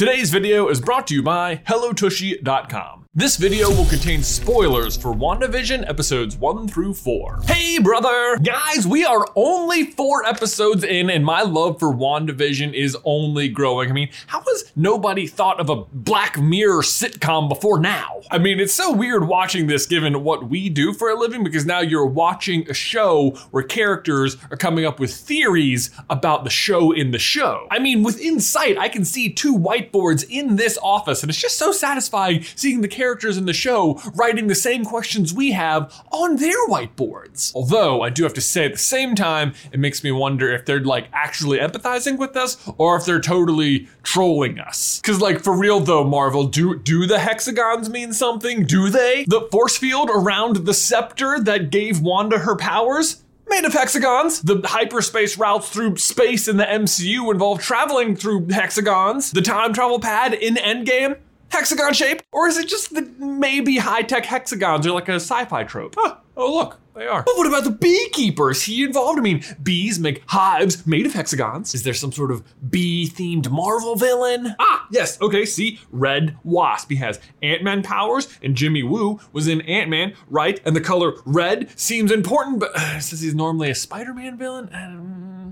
Today's video is brought to you by HelloTushy.com. This video will contain spoilers for WandaVision episodes 1 through 4. Hey, brother! Guys, we are only four episodes in, and my love for WandaVision is only growing. I mean, how has nobody thought of a Black Mirror sitcom before now? I mean, it's so weird watching this given what we do for a living because now you're watching a show where characters are coming up with theories about the show in the show. I mean, within sight, I can see two whiteboards in this office, and it's just so satisfying seeing the characters in the show writing the same questions we have on their whiteboards. Although I do have to say at the same time, it makes me wonder if they're like actually empathizing with us or if they're totally trolling us. Cause like for real though, Marvel, do do the hexagons mean something? Do they? The force field around the scepter that gave Wanda her powers? made of hexagons. The hyperspace routes through space in the MCU involve traveling through hexagons. The time travel pad in Endgame hexagon shaped? Or is it just the maybe high tech hexagons are like a sci fi trope? Huh. Oh, look, they are. But what about the beekeepers? He involved? I mean, bees make hives made of hexagons. Is there some sort of bee themed Marvel villain? Ah, yes, okay, see, Red Wasp. He has Ant Man powers, and Jimmy Woo was in Ant Man, right? And the color red seems important, but uh, since he's normally a Spider Man villain, um,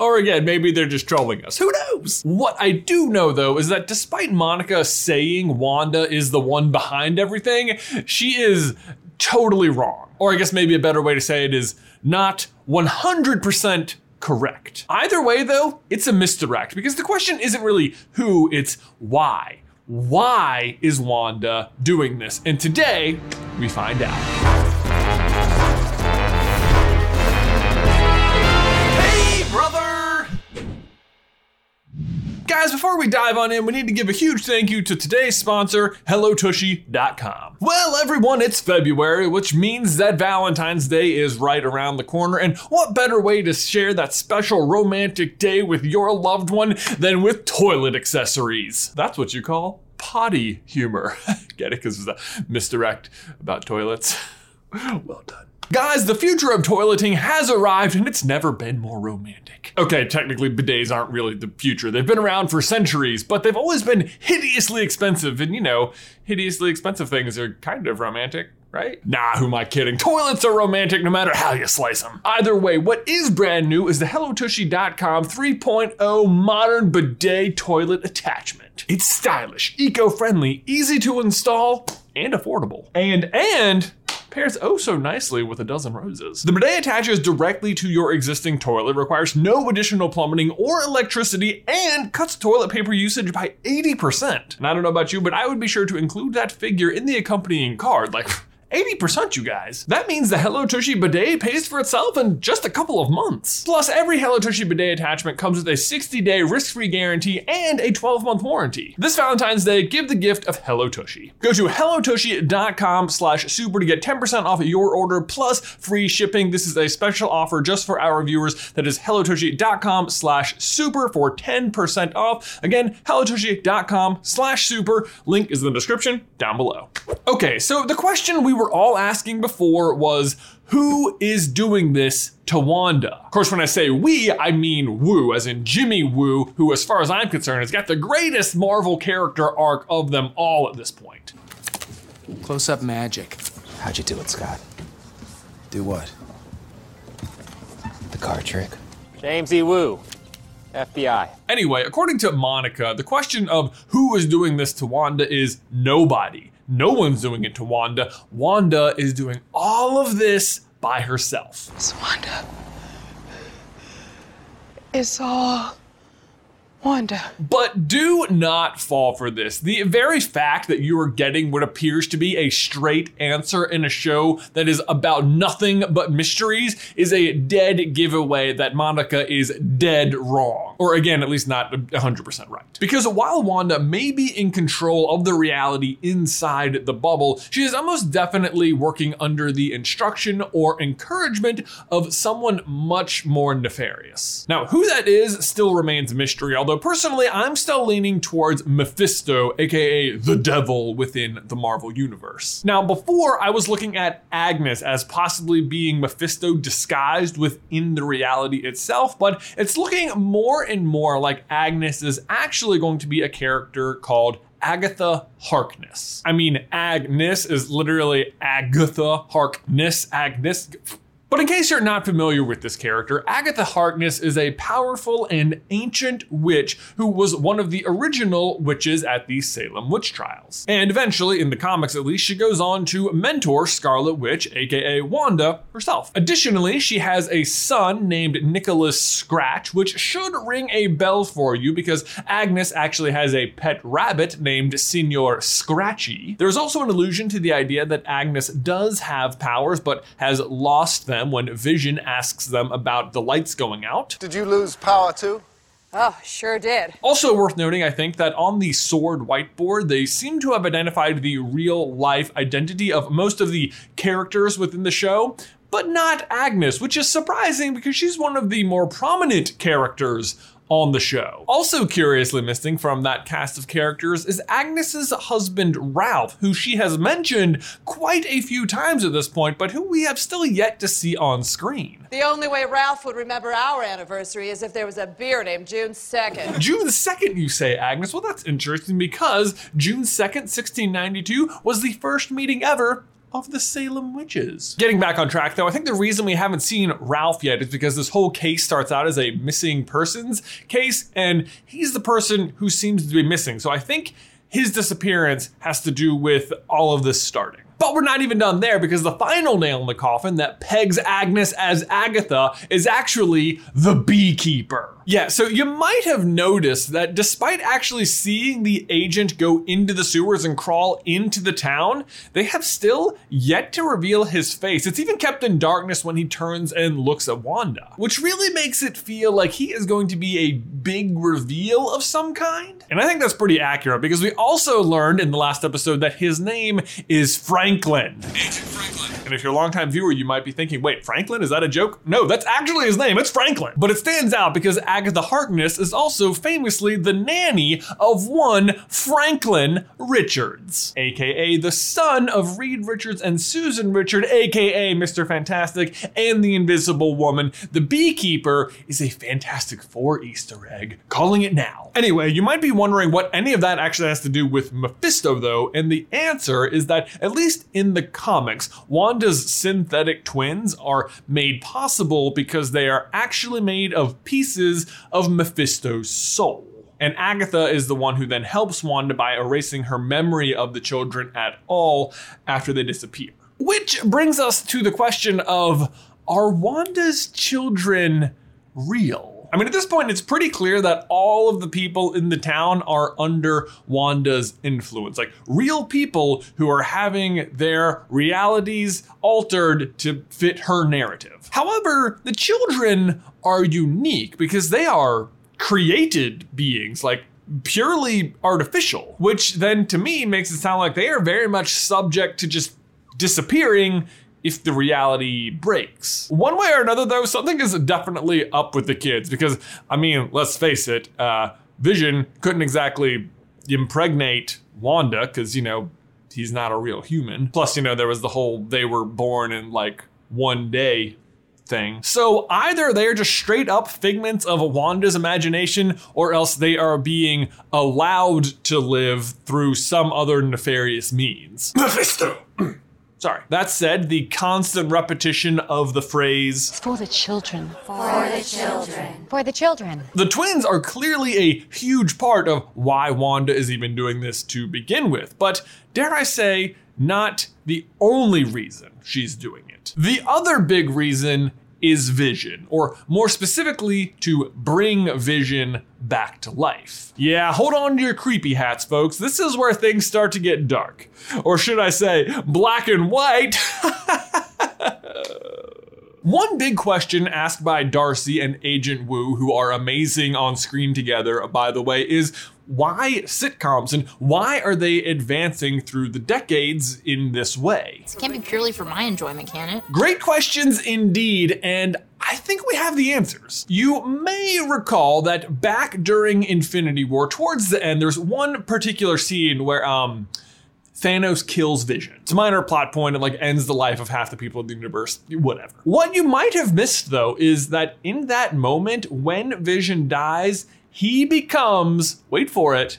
or again, maybe they're just trolling us. Who knows? What I do know though is that despite Monica saying Wanda is the one behind everything, she is totally wrong. Or I guess maybe a better way to say it is not 100% correct. Either way, though, it's a misdirect because the question isn't really who, it's why. Why is Wanda doing this? And today, we find out. Before we dive on in, we need to give a huge thank you to today's sponsor, HelloTushy.com. Well, everyone, it's February, which means that Valentine's Day is right around the corner, and what better way to share that special romantic day with your loved one than with toilet accessories? That's what you call potty humor. Get it? Because it's a misdirect about toilets. well done. Guys, the future of toileting has arrived and it's never been more romantic. Okay, technically, bidets aren't really the future. They've been around for centuries, but they've always been hideously expensive. And you know, hideously expensive things are kind of romantic right? Nah, who am I kidding? Toilets are romantic no matter how you slice them. Either way, what is brand new is the HelloTushy.com 3.0 modern bidet toilet attachment. It's stylish, eco-friendly, easy to install, and affordable. And and pairs oh so nicely with a dozen roses. The bidet attaches directly to your existing toilet, requires no additional plumbing or electricity, and cuts toilet paper usage by 80%. And I don't know about you, but I would be sure to include that figure in the accompanying card. Like, 80% you guys. That means the Hello Tushy bidet pays for itself in just a couple of months. Plus, every Hello Tushy bidet attachment comes with a 60-day risk-free guarantee and a 12-month warranty. This Valentine's Day, give the gift of Hello Tushy. Go to hellotushy.com slash super to get 10% off your order plus free shipping. This is a special offer just for our viewers. That is hellotushy.com slash super for 10% off. Again, hellotushy.com slash super. Link is in the description down below. Okay, so the question we were all asking before was who is doing this to Wanda? Of course, when I say we, I mean Woo, as in Jimmy Woo, who, as far as I'm concerned, has got the greatest Marvel character arc of them all at this point. Close up magic. How'd you do it, Scott? Do what? The card trick. James E. Woo, FBI. Anyway, according to Monica, the question of who is doing this to Wanda is nobody. No one's doing it to Wanda. Wanda is doing all of this by herself. It's Wanda. It's all Wanda. But do not fall for this. The very fact that you are getting what appears to be a straight answer in a show that is about nothing but mysteries is a dead giveaway that Monica is dead wrong. Or again, at least not 100% right. Because while Wanda may be in control of the reality inside the bubble, she is almost definitely working under the instruction or encouragement of someone much more nefarious. Now, who that is still remains a mystery, although personally I'm still leaning towards Mephisto, aka the devil within the Marvel Universe. Now, before I was looking at Agnes as possibly being Mephisto disguised within the reality itself, but it's looking more and more like Agnes is actually going to be a character called Agatha Harkness. I mean, Agnes is literally Agatha Harkness. Agnes. But in case you're not familiar with this character, Agatha Harkness is a powerful and ancient witch who was one of the original witches at the Salem witch trials. And eventually, in the comics at least, she goes on to mentor Scarlet Witch, aka Wanda, herself. Additionally, she has a son named Nicholas Scratch, which should ring a bell for you because Agnes actually has a pet rabbit named Señor Scratchy. There's also an allusion to the idea that Agnes does have powers but has lost them when Vision asks them about the lights going out. Did you lose power too? Oh, sure did. Also worth noting, I think, that on the sword whiteboard, they seem to have identified the real life identity of most of the characters within the show, but not Agnes, which is surprising because she's one of the more prominent characters on the show. Also curiously missing from that cast of characters is Agnes's husband Ralph, who she has mentioned quite a few times at this point, but who we have still yet to see on screen. The only way Ralph would remember our anniversary is if there was a beer named June 2nd. June 2nd, you say, Agnes? Well, that's interesting because June 2nd, 1692 was the first meeting ever of the Salem witches. Getting back on track though, I think the reason we haven't seen Ralph yet is because this whole case starts out as a missing persons case, and he's the person who seems to be missing. So I think his disappearance has to do with all of this starting. But we're not even done there because the final nail in the coffin that pegs Agnes as Agatha is actually the beekeeper. Yeah, so you might have noticed that despite actually seeing the agent go into the sewers and crawl into the town, they have still yet to reveal his face. It's even kept in darkness when he turns and looks at Wanda, which really makes it feel like he is going to be a big reveal of some kind. And I think that's pretty accurate because we also learned in the last episode that his name is Franklin. Agent Franklin. And if you're a longtime viewer, you might be thinking, wait, Franklin? Is that a joke? No, that's actually his name. It's Franklin. But it stands out because Agatha Harkness is also famously the nanny of one Franklin Richards, aka the son of Reed Richards and Susan Richard, aka Mr. Fantastic and the Invisible Woman. The beekeeper is a Fantastic Four Easter egg. Calling it now. Anyway, you might be wondering what any of that actually has to do with Mephisto, though, and the answer is that, at least in the comics, Wanda's synthetic twins are made possible because they are actually made of pieces of Mephisto's soul. And Agatha is the one who then helps Wanda by erasing her memory of the children at all after they disappear. Which brings us to the question of are Wanda's children real? I mean, at this point, it's pretty clear that all of the people in the town are under Wanda's influence. Like real people who are having their realities altered to fit her narrative. However, the children are unique because they are created beings, like purely artificial, which then to me makes it sound like they are very much subject to just disappearing if the reality breaks. One way or another, though, something is definitely up with the kids because, I mean, let's face it, uh, Vision couldn't exactly impregnate Wanda because, you know, he's not a real human. Plus, you know, there was the whole they were born in like one day thing. So either they are just straight up figments of Wanda's imagination, or else they are being allowed to live through some other nefarious means. Mephisto! Sorry. That said, the constant repetition of the phrase For the children. For the children. For the children. the twins are clearly a huge part of why Wanda is even doing this to begin with, but dare I say, not the only reason she's doing it. The other big reason is Vision, or more specifically, to bring Vision back to life. Yeah, hold on to your creepy hats, folks. This is where things start to get dark. Or should I say, black and white. One big question asked by Darcy and Agent Woo, who are amazing on screen together, by the way, is why sitcoms and why are they advancing through the decades in this way? It can't be purely for my enjoyment, can it? Great questions indeed, and I I think we have the answers. You may recall that back during Infinity War, towards the end, there's one particular scene where um Thanos kills Vision. It's a minor plot point and like ends the life of half the people in the universe, whatever. What you might have missed though is that in that moment when Vision dies, he becomes, wait for it,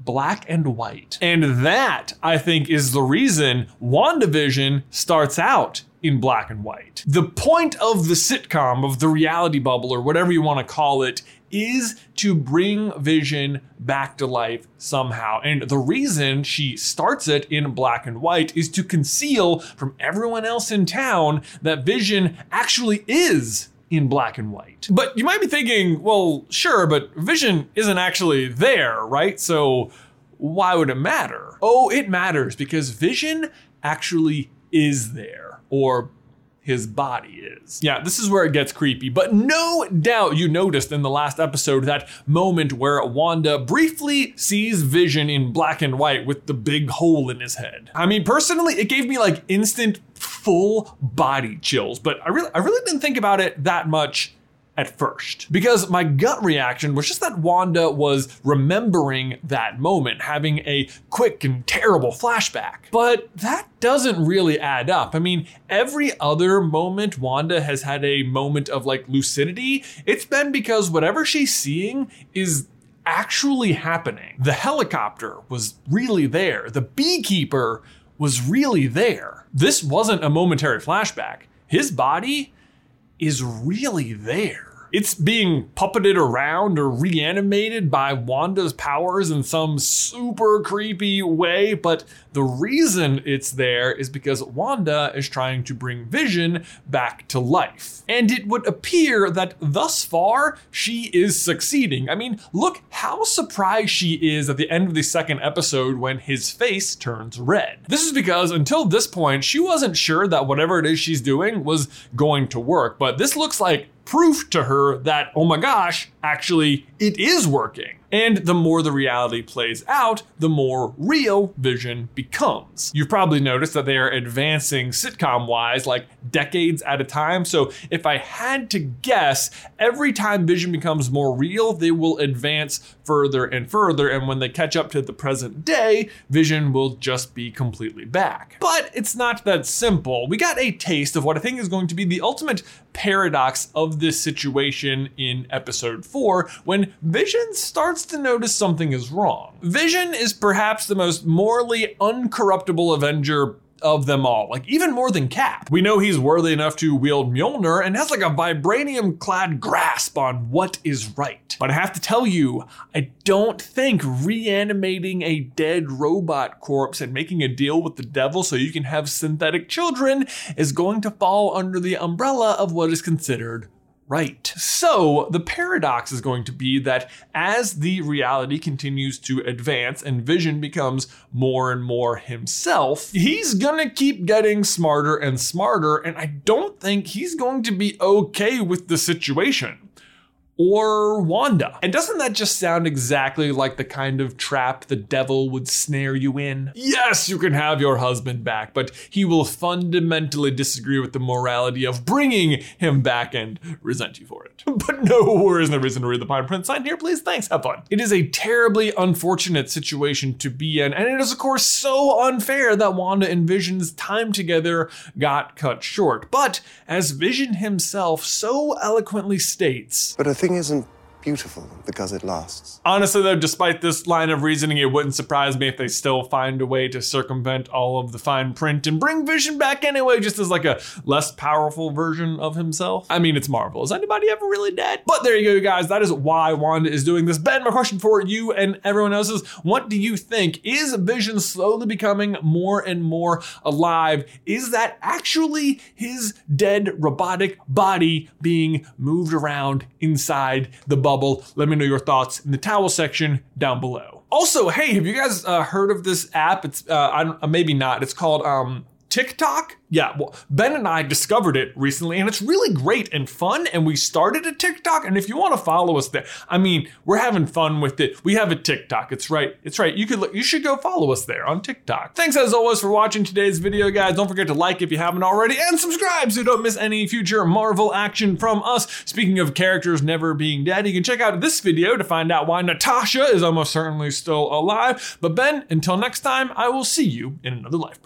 black and white. And that, I think, is the reason WandaVision starts out in black and white. The point of the sitcom, of the reality bubble, or whatever you want to call it, is to bring Vision back to life somehow. And the reason she starts it in black and white is to conceal from everyone else in town that Vision actually is in black and white. But you might be thinking, well, sure, but Vision isn't actually there, right? So why would it matter? Oh, it matters because Vision actually is there, or his body is. Yeah, this is where it gets creepy, but no doubt you noticed in the last episode that moment where Wanda briefly sees Vision in black and white with the big hole in his head. I mean, personally, it gave me like instant full body chills, but I really I really didn't think about it that much at first. Because my gut reaction was just that Wanda was remembering that moment, having a quick and terrible flashback. But that doesn't really add up. I mean, every other moment Wanda has had a moment of like lucidity, it's been because whatever she's seeing is actually happening. The helicopter was really there. The beekeeper was really there. This wasn't a momentary flashback. His body is really there. It's being puppeted around or reanimated by Wanda's powers in some super creepy way, but the reason it's there is because Wanda is trying to bring Vision back to life. And it would appear that thus far, she is succeeding. I mean, look how surprised she is at the end of the second episode when his face turns red. This is because until this point, she wasn't sure that whatever it is she's doing was going to work, but this looks like proof to her that, oh my gosh, actually, it is working. And the more the reality plays out, the more real Vision becomes. You've probably noticed that they are advancing sitcom wise like decades at a time. So if I had to guess, every time Vision becomes more real, they will advance further and further. And when they catch up to the present day, Vision will just be completely back. But it's not that simple. We got a taste of what I think is going to be the ultimate paradox of this situation in episode 4 when Vision starts to notice something is wrong. Vision is perhaps the most morally uncorruptible Avenger of them all, like even more than Cap. We know he's worthy enough to wield Mjolnir and has like a vibranium clad grasp on what is right. But I have to tell you, I don't think reanimating a dead robot corpse and making a deal with the devil so you can have synthetic children is going to fall under the umbrella of what is considered right. So the paradox is going to be that as the reality continues to advance and Vision becomes more and more himself, he's gonna keep getting smarter and smarter, and I don't think he's going to be okay with the situation or Wanda. And doesn't that just sound exactly like the kind of trap the devil would snare you in? Yes, you can have your husband back, but he will fundamentally disagree with the morality of bringing him back and resent you for it. But no, worries, no reason to read the fine print. Sign here, please. Thanks. Have fun. It is a terribly unfortunate situation to be in, and it is, of course, so unfair that Wanda and Vision's time together got cut short. But as Vision himself so eloquently states, But a thing isn't beautiful because it lasts. Honestly, though, despite this line of reasoning, it wouldn't surprise me if they still find a way to circumvent all of the fine print and bring Vision back anyway, just as like a less powerful version of himself. I mean, it's Marvel. Is anybody ever really dead? But there you go, you guys. That is why Wanda is doing this. Ben, my question for you and everyone else is what do you think? Is Vision slowly becoming more and more alive? Is that actually his dead robotic body being moved around inside the bubble? Let me know your thoughts in the towel section down below. Also, hey, have you guys uh, heard of this app? It's uh, uh, maybe not. It's called um, TikTok? Yeah, well, Ben and I discovered it recently and it's really great and fun. And we started a TikTok. And if you want to follow us there, I mean, we're having fun with it. We have a TikTok. It's right. It's right. You could look, you should go follow us there on TikTok. Thanks as always for watching today's video, guys. Don't forget to like if you haven't already and subscribe so you don't miss any future Marvel action from us. Speaking of characters never being dead, you can check out this video to find out why Natasha is almost certainly still alive. But Ben, until next time, I will see you in another life.